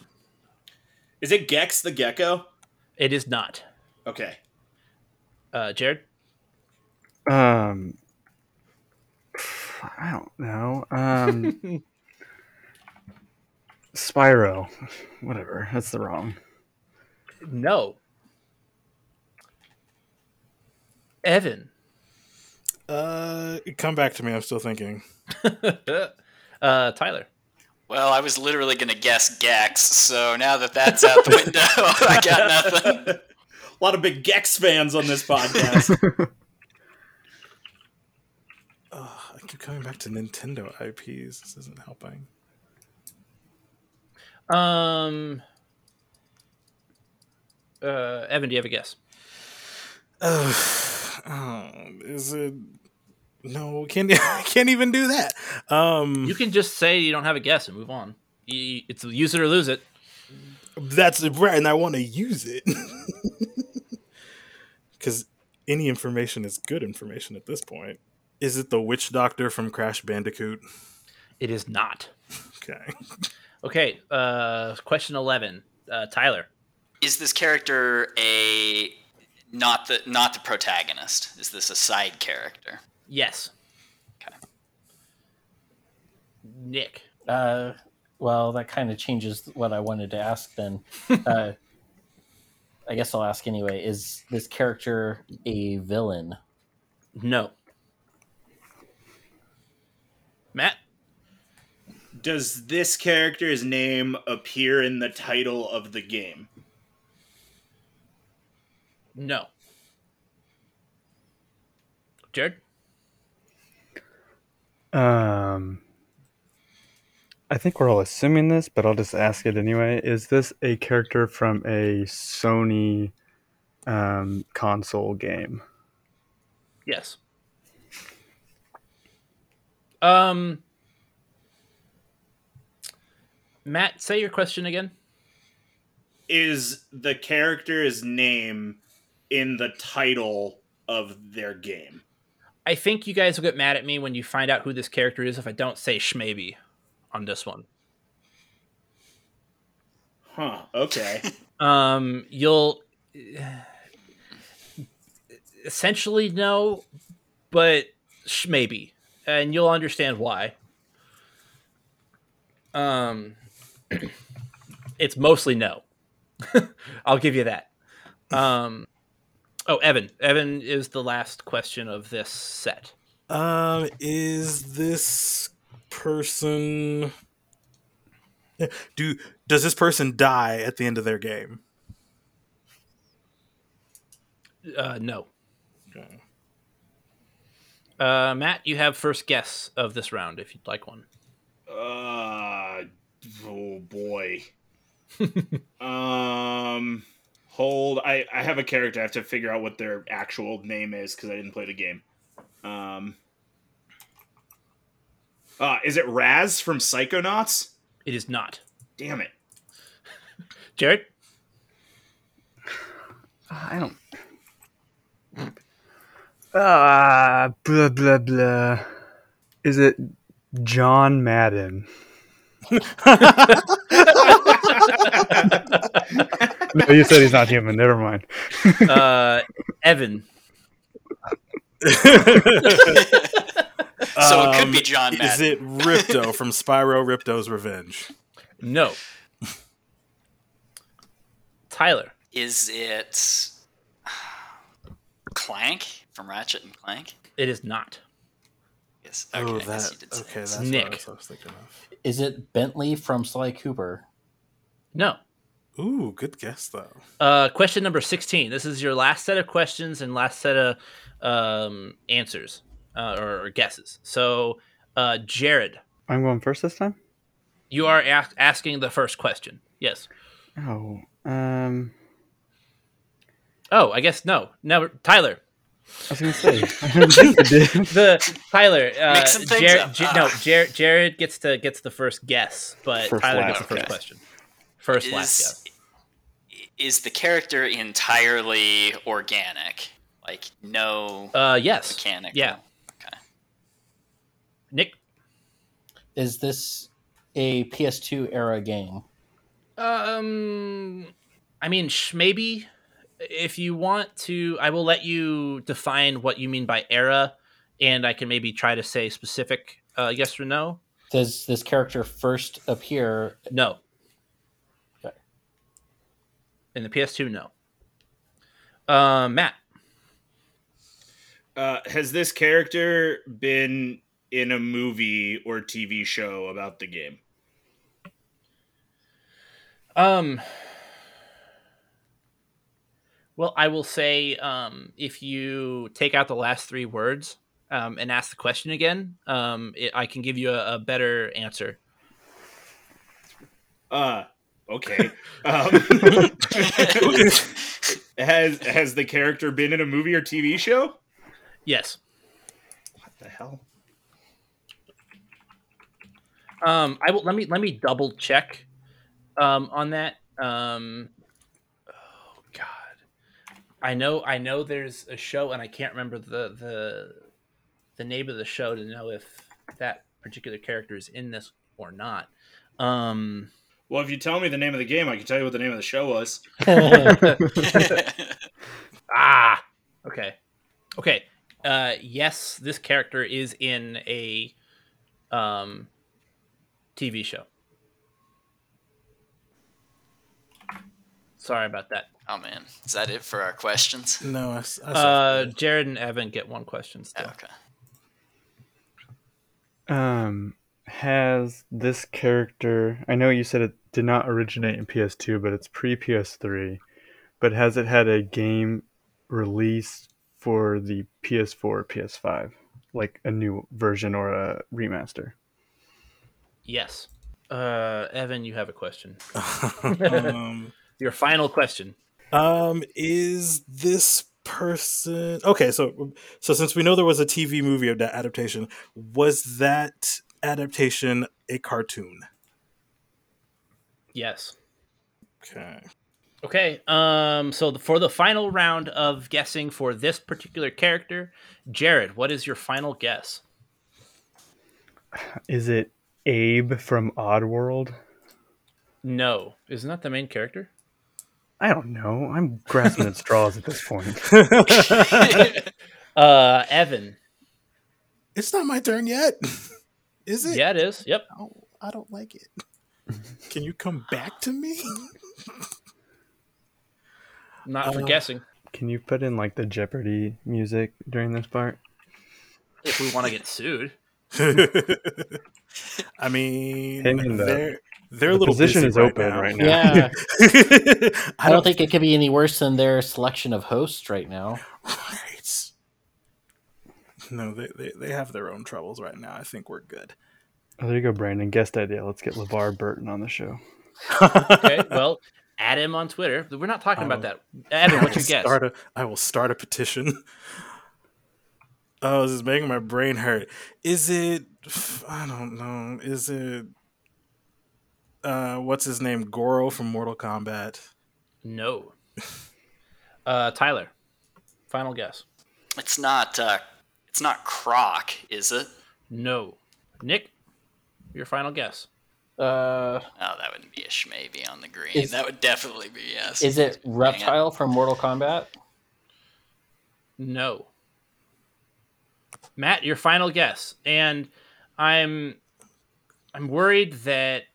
Is it Gex the gecko? it is not. Okay. Uh, Jared, Um, I don't know. Um, Spyro, whatever. That's the wrong. no. Evan, Uh, come back to me. I'm still thinking. uh, Tyler. Well, I was literally going to guess Gex, so now that that's out the window, I got nothing. A lot of big Gex fans on this podcast. Ugh, I keep coming back to Nintendo IPs. This isn't helping. Um. Uh, Evan, do you have a guess? Ugh, oh, is it? No, can't I can't even do that. Um, You can just say you don't have a guess and move on. It's use it or lose it. that's right, and I want to use it because any information is good information at this point. Is it the witch doctor from Crash Bandicoot? It is not. Okay. Okay. Uh, question eleven. Uh, Tyler. Is this character a not the not the protagonist? Is this a side character? Yes. Okay. Nick. Uh, well, that kind of changes what I wanted to ask then. uh, I guess I'll ask anyway. Is this character a villain? No. Matt. Does this character's name appear in the title of the game? No. Jared. Um, I think we're all assuming this, but I'll just ask it anyway. Is this a character from a Sony um, console game? Yes. Um. Matt, say your question again. Is the character's name in the title of their game? I think you guys will get mad at me when you find out who this character is if I don't say Schmaby on this one. Huh. Okay. Um, you'll essentially know, but maybe, and you'll understand why. Um, it's mostly no. I'll give you that. Um, oh, Evan. Evan is the last question of this set. Um, is this person do does this person die at the end of their game? Uh, no. Okay. Uh, Matt, you have first guess of this round if you'd like one. Uh, oh boy. um, hold. I I have a character. I have to figure out what their actual name is because I didn't play the game. Um. Uh, is it Raz from Psychonauts? It is not. Damn it. Jared? I don't. Ah, blah blah blah. Is it John Madden? no, you said he's not human. Never mind. Uh, Evan. So it could be Um, John Is it Ripto from Spyro Ripto's Revenge? No. Tyler. Is it Clank from Ratchet and Clank? It is not. Yes. Okay. oh, that. you Okay, that's Nick. what I was, I was thinking of. Is it Bentley from Sly Cooper? No. Ooh, good guess though. Uh, question number 16. This is your last set of questions and last set of um, answers uh, or, or guesses. So, uh, Jared, I'm going first this time. you are a- asking the first question. Yes. Oh, um, Oh, I guess no. No, Tyler. I was gonna say. I don't think I did. The Tyler. Uh, Mix some things Jared. J- no. Jared, Jared gets to gets the first guess, but First Tyler last gets the first guess. question. First last Is- Is the character entirely organic? Like no Uh, yes. mechanical? Yeah. Okay. Nick. Is this a PS2 era game? Um, I mean, sh- maybe if you want to, I will let you define what you mean by era, and I can maybe try to say specific uh, yes or no. Does this character first appear? No. In the PS2, no. Uh, Matt. Uh, has this character been in a movie or TV show about the game? Um. Well, I will say, um, if you take out the last three words um, and ask the question again, um, it, I can give you a, a better answer. Uh, okay. um, has has the character been in a movie or TV show? Yes. What the hell? Um, I will let me let me double check um, on that. Um, oh God, I know I know there's a show, and I can't remember the the the name of the show to know if that particular character is in this or not. Um, Well, if you tell me the name of the game, I can tell you what the name of the show was. ah, okay, okay. Uh, yes, this character is in a um, TV show. Sorry about that. oh man, is that it for our questions? No, I, s- I saw Uh, Jared and Evan get one question still. Okay. Um, has this character? I know you said it did not originate in PS2, but it's pre PS3. But has it had a game released for the PS4 or PS5, like a new version or a remaster? Yes. Uh, Evan, you have a question. um, Your final question. um, is this person okay? So, so since we know there was a TV movie of that adaptation, was that adaptation a cartoon? Yes. Okay. Okay. Um. So the, for the final round of guessing for this particular character, Jared, what is your final guess? Is it Abe from Oddworld? No, isn't that the main character? I don't know. I'm grasping at straws at this point. Uh, Evan. It's not my turn yet. Is it? Yeah, it is. Yep. Oh, I don't like it. Can you come back to me? Not for Uh, guessing. Can you put in like the Jeopardy music during this part? If we want to get sued. I mean, Him and the- they're they're a little position busy is right open now. right now. Yeah, I I don't think it could be any worse than their selection of hosts right now. Right. No, they, they they have their own troubles right now. I think we're good. Oh, there you go, Brandon. Guest idea. Let's get LeVar Burton on the show. Okay. well, add him on Twitter. We're not talking about that. Evan, I what's your guess? Start a, I will start a petition. Oh, this is making my brain hurt. Is it? I don't know. Is it? Uh, what's his name? Goro from Mortal Kombat. No. Uh, Tyler. Final guess. It's not. Uh, it's not Croc, is it? No. Nick. Your final guess. Uh, Oh, that wouldn't be a schmaybe on the green. Is- that would definitely be yes. is it Reptile from Mortal Kombat? No. Matt, your final guess. And I'm I'm worried that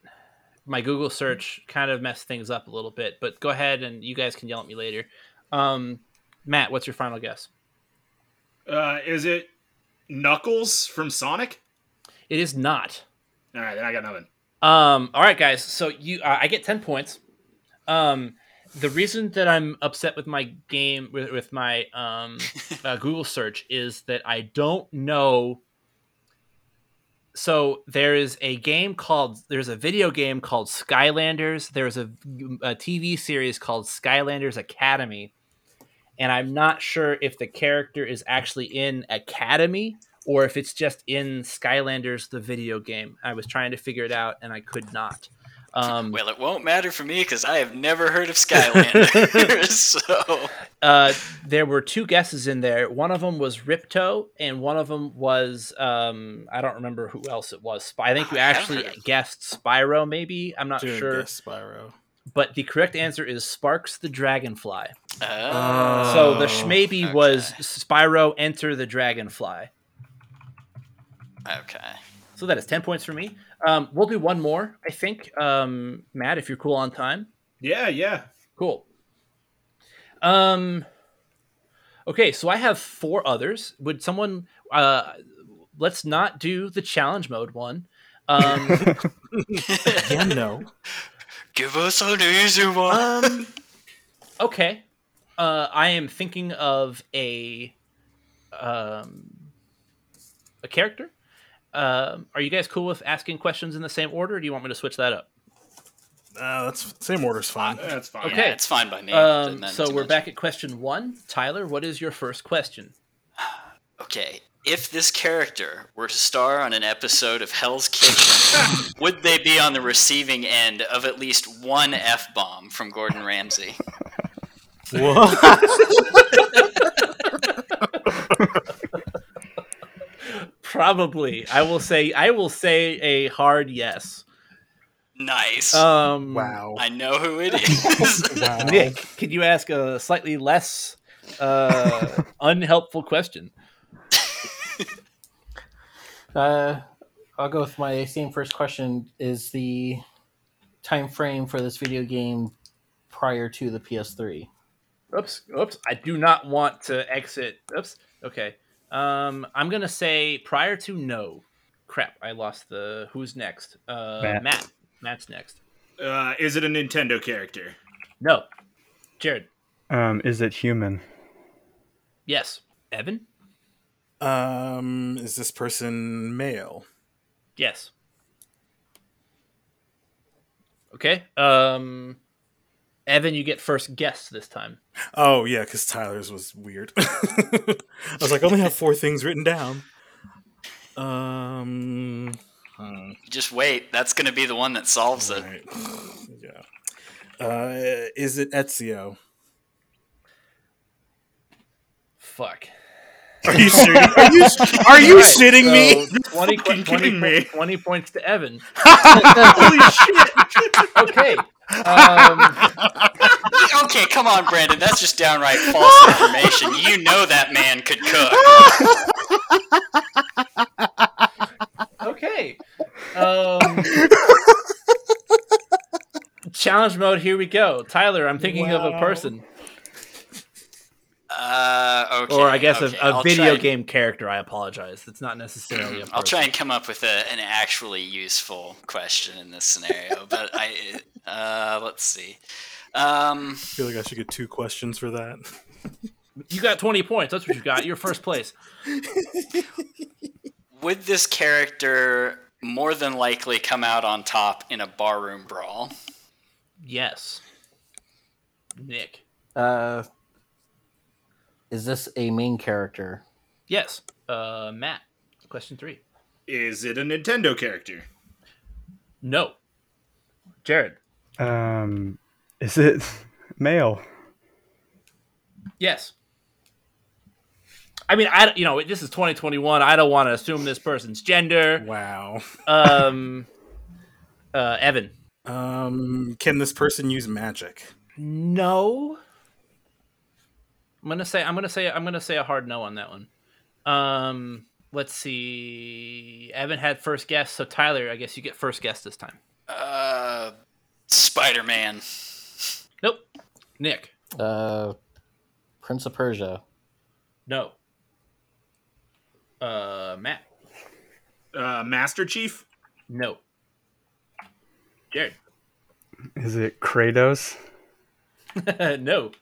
my Google search kind of messed things up a little bit, but go ahead and you guys can yell at me later. Um, Matt, what's your final guess? Uh, is it Knuckles from Sonic? It is not. All right, then I got nothing. Um, all right, guys. So you, uh, I get ten points. Um, the reason that I'm upset with my game with, with my um, uh, Google search is that I don't know. So there is a game called there's a video game called Skylanders. There's a, a TV series called Skylanders Academy, and I'm not sure if the character is actually in Academy or if it's just in Skylanders the video game. I was trying to figure it out and I could not. Um, Well, it won't matter for me because I have never heard of Skylanders. so uh, there were two guesses in there. One of them was Ripto, and one of them was um, I don't remember who else it was. I think you I actually guessed Spyro. Maybe I'm not Dude, sure, guess Spyro. but the correct answer is Sparx the Dragonfly. Uh, so the Oh, Schmaybe okay. was Spyro Enter the Dragonfly. okay. So that is ten points for me. Um, we'll do one more, I think. Um, Matt, if you're cool on time. Yeah, yeah. Cool. Um Okay, so I have four others. Would someone uh let's not do the challenge mode one. Um, Yeah, no. Give us an easy one. um okay. Uh I am thinking of a um a character. Um are you guys cool with asking questions in the same order or do you want me to switch that up? Uh, that's same order's fine. That's fine. Okay. Yeah, it's fine by me. Um, so we're much. back at question 1. Tyler, what is your first question? Okay, if this character were to star on an episode of Hell's Kitchen, would they be on the receiving end of at least one f bomb from Gordon Ramsay? What? Probably. I will say I will say a hard yes. Nice. Um wow. I know who it is. wow. Nick, could you ask a slightly less uh, unhelpful question? Uh, I'll go with my same first question. Is the time frame for this video game prior to the PS3? Oops, oops. I do not want to exit. Oops. Okay. Um, I'm gonna say prior to no. Crap, I lost the. Who's next? Uh, Matt. Matt. Matt's next. Uh, is it a Nintendo character? No. Jared. Um, is it human? Yes. Evan. Um, is this person male? Yes. Okay. Um, Evan, you get first guess this time. Oh yeah, because Tyler's was weird. I was like, I only have four things written down. Um. hmm, Just wait. That's going to be the one that solves it. right. Yeah. Uh, is it Ezio? Fuck. Are you serious? Are you are you sitting shitting me? so 20, Fucking 20 kidding me. 20 points to Evan. Holy shit. Okay. Um, Okay, come on, Brandon. That's just downright false information. You know that man could cook. okay. Um, challenge mode, here we go. Tyler, I'm thinking of a person. Uh, okay. or I guess okay, a, a I'll video try and- game character. I apologize. It's not necessarily a person. I'll try and come up with a, an actually useful question in this scenario, but I uh, let's see. Um, I feel like I should get two questions for that. You got 20 points. That's what you got. You're first place. would this character more than likely come out on top in a barroom brawl? Yes. Nick. Uh, is this a main character? Yes. Uh, Matt. Question three. Is it a Nintendo character? No. Jared. Um, is it male? Yes. I mean, I you know this is 2021. I don't want to assume this person's gender. Wow. Um, uh, Evan. Um, can this person use magic? No. I'm gonna say I'm gonna say I'm gonna say a hard no on that one. Um, let's see. Evan had first guess, so Tyler, I guess you get first guess this time. Uh, Spider Man. Nope. Nick. Uh, Prince of Persia. No. Uh, Matt. Uh, Master Chief. No. Jared. Is it Kratos? no.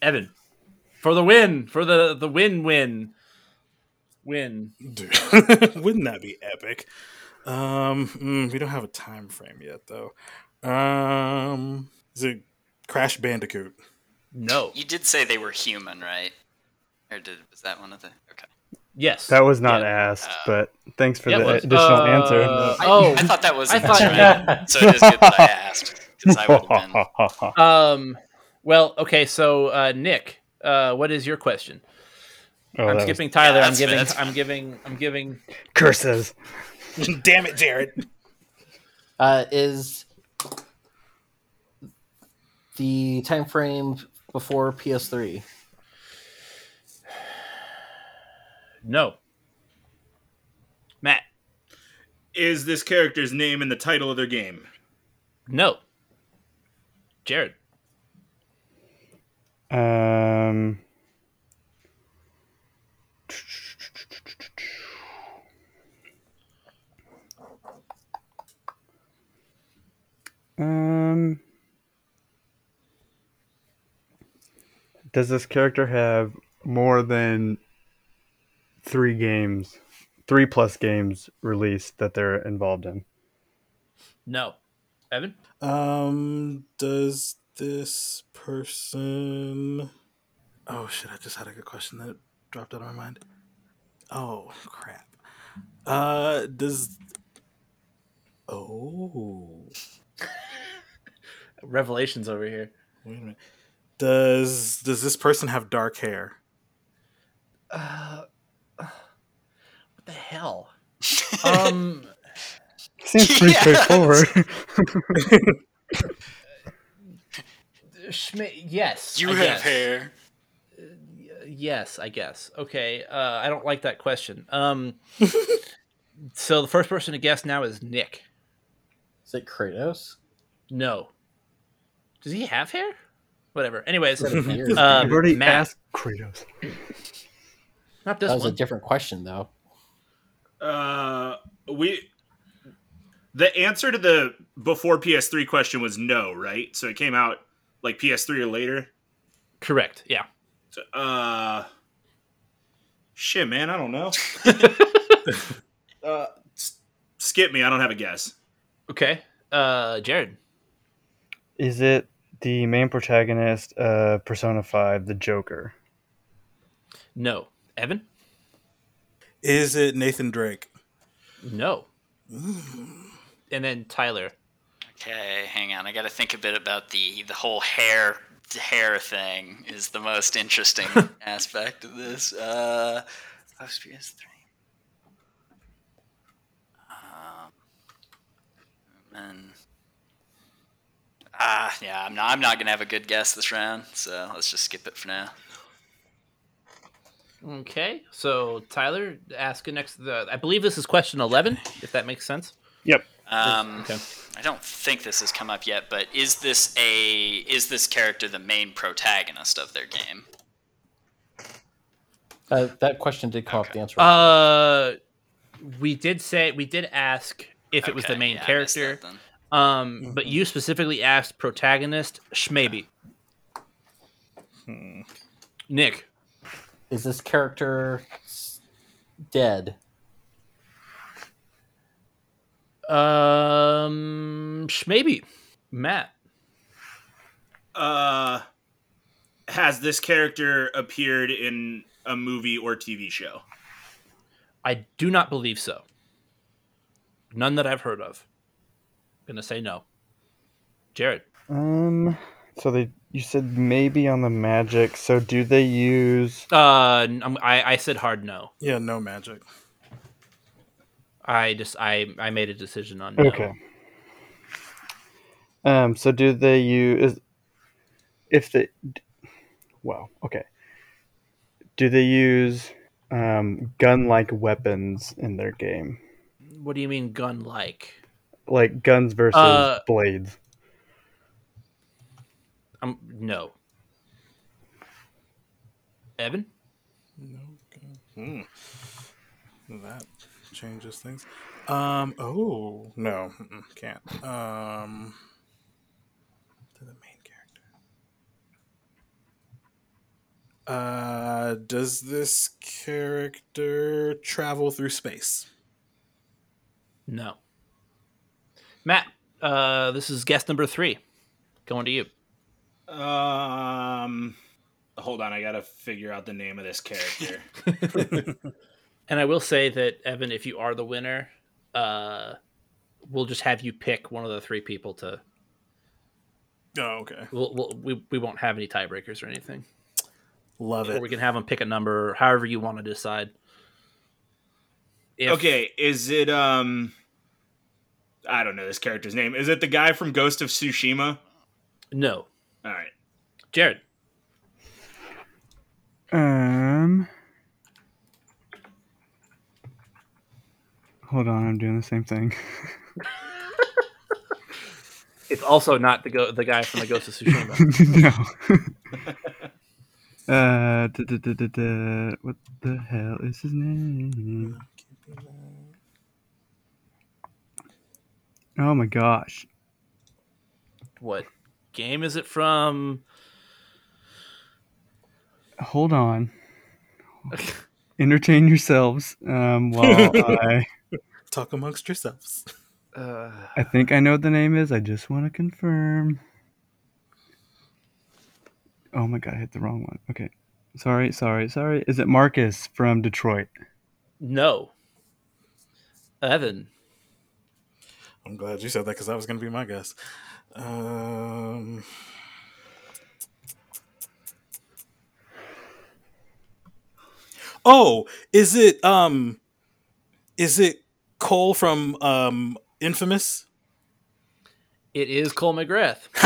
Evan. For the win. For the the win win. Win. Dude, wouldn't that be epic? Um, mm, we don't have a time frame yet, though. Um, is it Crash Bandicoot? No. You did say they were human, right? Or did was that one of the? Okay. Yes. That was not Yeah. asked, Uh, but thanks for Yeah, the was. additional Uh, answer. Oh. I thought that was I thought- right. So it is good that I asked because I would have been. Um. Well, okay. So, uh, Nick, uh, what is your question? Oh, I'm that was- skipping Tyler. Yeah, I'm giving. fair, that's I'm giving. I'm giving. curses. Damn it, Jared! Uh, is the time frame before PS3? No. Matt. Is this character's name in the title of their game? No. Jared. Um. Um. Does this character have more than three games, three plus games released that they're involved in? No. Evan. Um, does this person? Oh shit! I just had a good question that dropped out of my mind. Oh crap! Uh, does? Oh, Revelations over here. wait a minute. Does does this person have dark hair? Uh, what the hell? Um. Seems pretty Yes. straightforward. Schmi- yes. You I have guess. hair. Yes, I guess. Okay. Uh, I don't like that question. Um. so the first person to guess now is Nick. Is it Kratos? No. Does he have hair? Whatever. Anyways, Is it a? I've already Matt. asked Kratos. not this that was one. a different question, though. Uh, we. The answer to the before PS3 question was no, right? So it came out like PS3 or later. Correct. Yeah. So, uh, shit, man, I don't know. uh, s- skip me. I don't have a guess. Okay. Uh, Jared. Is it the main protagonist of Persona 5, the Joker? No. Evan. Is it Nathan Drake? No. And then Tyler. Okay, hang on. I got to think a bit about the the whole hair hair thing. Is the most interesting aspect of this. Uh, post PS3. Um, and ah, yeah, I'm not. I'm not gonna have a good guess this round. So let's just skip it for now. Okay. So Tyler, ask next. The, I believe this is question eleven. If that makes sense. Yep. Um, Okay. I don't think this has come up yet, but is this a is this character the main protagonist of their game? Uh, that question did come up. The answer. Uh, we did say we did ask if it was the main yeah, I missed character. that then. Um, but you specifically asked protagonist Schmaby. Nick. Is this character dead? Um, maybe Matt. Uh, has this character appeared in a movie or TV show? I do not believe so. None that I've heard of. gonna say no. Jared. Um, so they you said maybe on the magic. So do they use? Uh, I I said hard no. Yeah, no magic. I just I I made a decision on no. Okay. Um, so do they use? Is, if they, well, okay. Do they use um, gun-like weapons in their game, What do you mean gun like? like guns versus Uh, blades? Um, no. Evan. No. Hmm. That changes things. Um. Oh no, can't. Um. To the main character. Uh, does this character travel through space? No. Matt, uh, this is guest number three. Going to you. Um, hold on, I gotta figure out the name of this character. And I will say that Evan, if you are the winner, uh, we'll just have you pick one of the three people to. Oh, okay. We'll, we'll, we we won't have any tiebreakers or anything, Love or it. we can have them pick a number, however you want to decide. If- okay, is it um? I don't know this character's name. Is it the guy from Ghost of Tsushima? No, All right. Jared. Um. Hold on, I'm doing the same thing. It's also not the go- the guy from the Ghost of Tsushima. no. uh, da, da, da, what the hell is his name? Oh my gosh. what game is it from? Hold on. Entertain yourselves um, while I. Talk amongst yourselves. Uh, I think I know what the name is. I just want to confirm. Oh my god, I hit the wrong one. Okay. Sorry, sorry, sorry. Is it Marcus from Detroit? no. Evan. I'm glad you said that because that was going to be my guess. Um, oh, is it um, is it Cole from um, Infamous? It is Cole McGrath.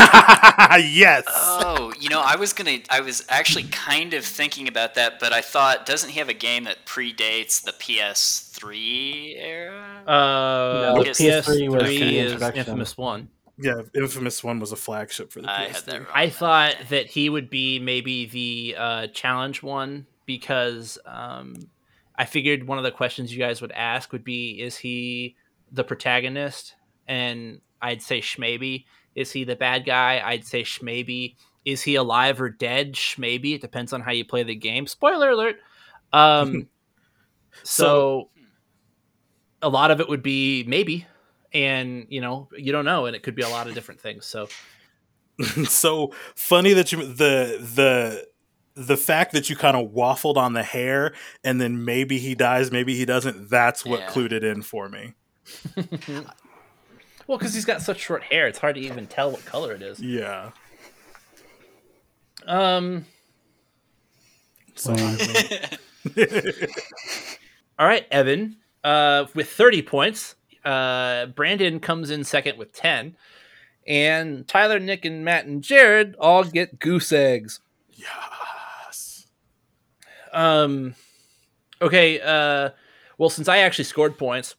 yes. Oh, you know, I was gonna. I was actually kind of thinking about that, but I thought, doesn't he have a game that predates the PS3 era? Uh, No, the PS3 PS3 was the is. Infamous One. yeah, Infamous One was a flagship for the I PS3. had that wrong. I thought that he would be maybe the uh, challenge one because um, I figured one of the questions you guys would ask would be, "Is he the protagonist?" And I'd say Schmaybe. Is he the bad guy? I'd say Schmaybe. Is he alive or dead? Schmaybe. It depends on how you play the game. Spoiler alert. Um, so a lot of it would be maybe, and you know you don't know, and it could be a lot of different things. So so funny that you the the the fact that you kind of waffled on the hair and then maybe he dies maybe he doesn't that's what Yeah. clued it in for me Well, because he's got such short hair, it's hard to even tell what color it is. yeah Um. so All right, Evan. Uh, with thirty points, uh, Brandon comes in second with ten, and Tyler, Nick, and Matt and Jared all get goose eggs. yes Um. Okay. Uh. Well, since I actually scored points,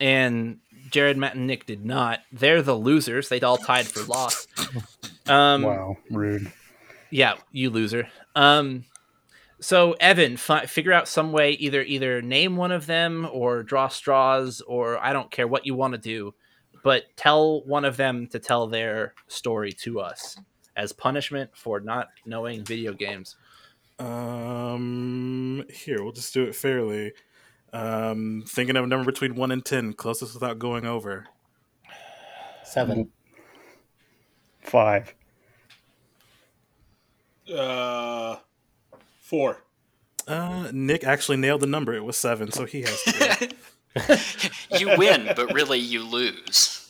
and Jared, Matt, and Nick did not, they're the losers. They all tied for loss. Um, Wow, rude. Yeah, you loser. Um, so Evan, fi- figure out some way either either name one of them or draw straws or I don't care what you want to do, but tell one of them to tell their story to us as punishment for not knowing video games. Um here we'll just do it fairly um thinking of a number between 1 and 10 closest without going over Seven. Five. Uh, four. uh nick actually nailed the number it was 7 so he has to you win, but really you lose.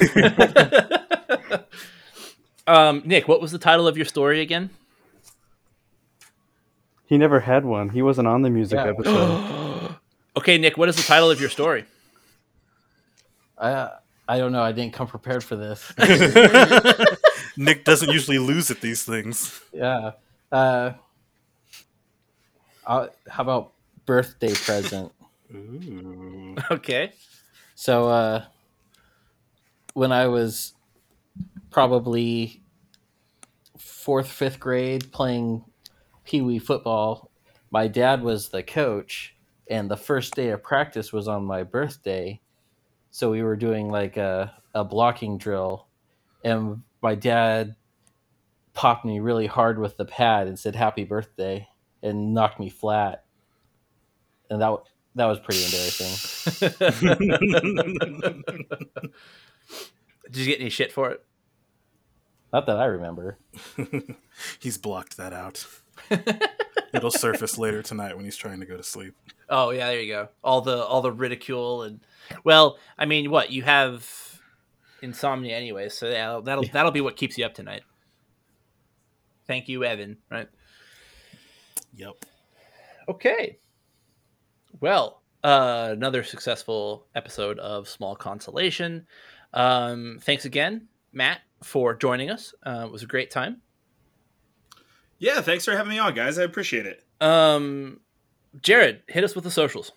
Um, Nick, what was the title of your story again? He never had one. He wasn't on the music Yeah. episode. Okay, Nick, what is the title of your story? I I don't know. I didn't come prepared for this. nick doesn't usually lose at these things yeah. Uh, i how about birthday present? Ooh. Okay. So uh, when I was probably fourth, fifth grade playing pee wee football, my dad was the coach, and the first day of practice was on my birthday, so we were doing like a a blocking drill, and my dad popped me really hard with the pad and said "Happy Birthday" and knocked me flat, and that that was pretty embarrassing. Did you get any shit for it? Not that I remember. he's blocked that out. It'll surface later tonight when he's trying to go to sleep. Oh yeah, there you go. All the all the ridicule and well, I mean, what you have insomnia anyway, so yeah, that'll Yeah. that'll be what keeps you up tonight. Thank you, Evan. Right. Yep. Okay. Well, uh, another successful episode of Small Consolation. Um, thanks again, Matt, for joining us. Uh, it was a great time. Yeah, thanks for having me on, guys. I appreciate it. Um, Jared, hit us with the socials.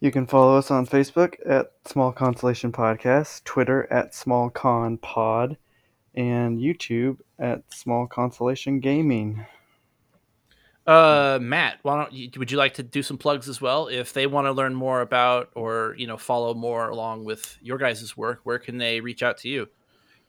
You can follow us on Facebook at Small Consolation Podcast, Twitter at Small Con Pod, and YouTube at Small Consolation Gaming. Uh, Matt, why don't you, would you like to do some plugs as well? If they want to learn more about or you know follow more along with your guys' work, where can they reach out to you?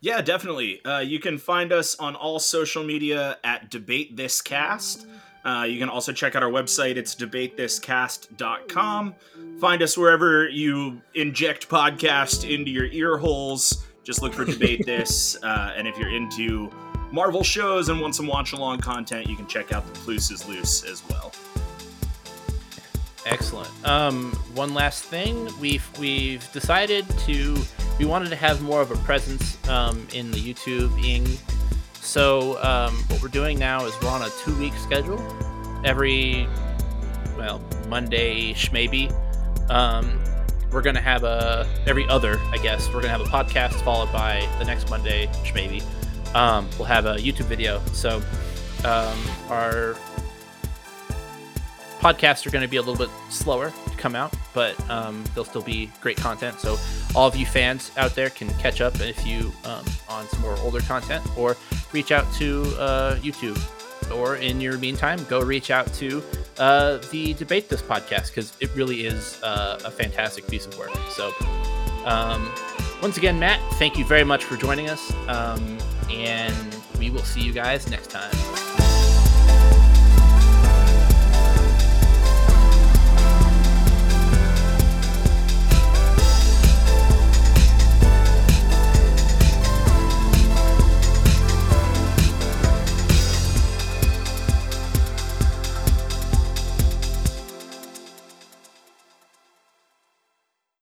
Yeah, definitely. Uh, you can find us on all social media at Debate This Cast. Uh, you can also check out our website. It's debatethiscast.com. Find us wherever you inject podcast into your ear holes. Just look for Debate This. Uh, and if you're into Marvel shows and want some watch along content, you can check out The Plus is Loose as well. Excellent. Um, one last thing, we've we've decided to we wanted to have more of a presence um, in the YouTube ing. So um, what we're doing now is we're on a two week schedule. Every well Monday maybe. Um, we're gonna have a every other I guess we're gonna have a podcast followed by the next Monday maybe. Um, we'll have a YouTube video. So um, our podcasts are going to be a little bit slower to come out, but um, they'll still be great content. So all of you fans out there can catch up if you um, on some more older content, or reach out to uh, YouTube, or in your meantime, go reach out to uh, the Debate This podcast because it really is uh, a fantastic piece of work. So um, once again, Matt, thank you very much for joining us, um, and we will see you guys next time.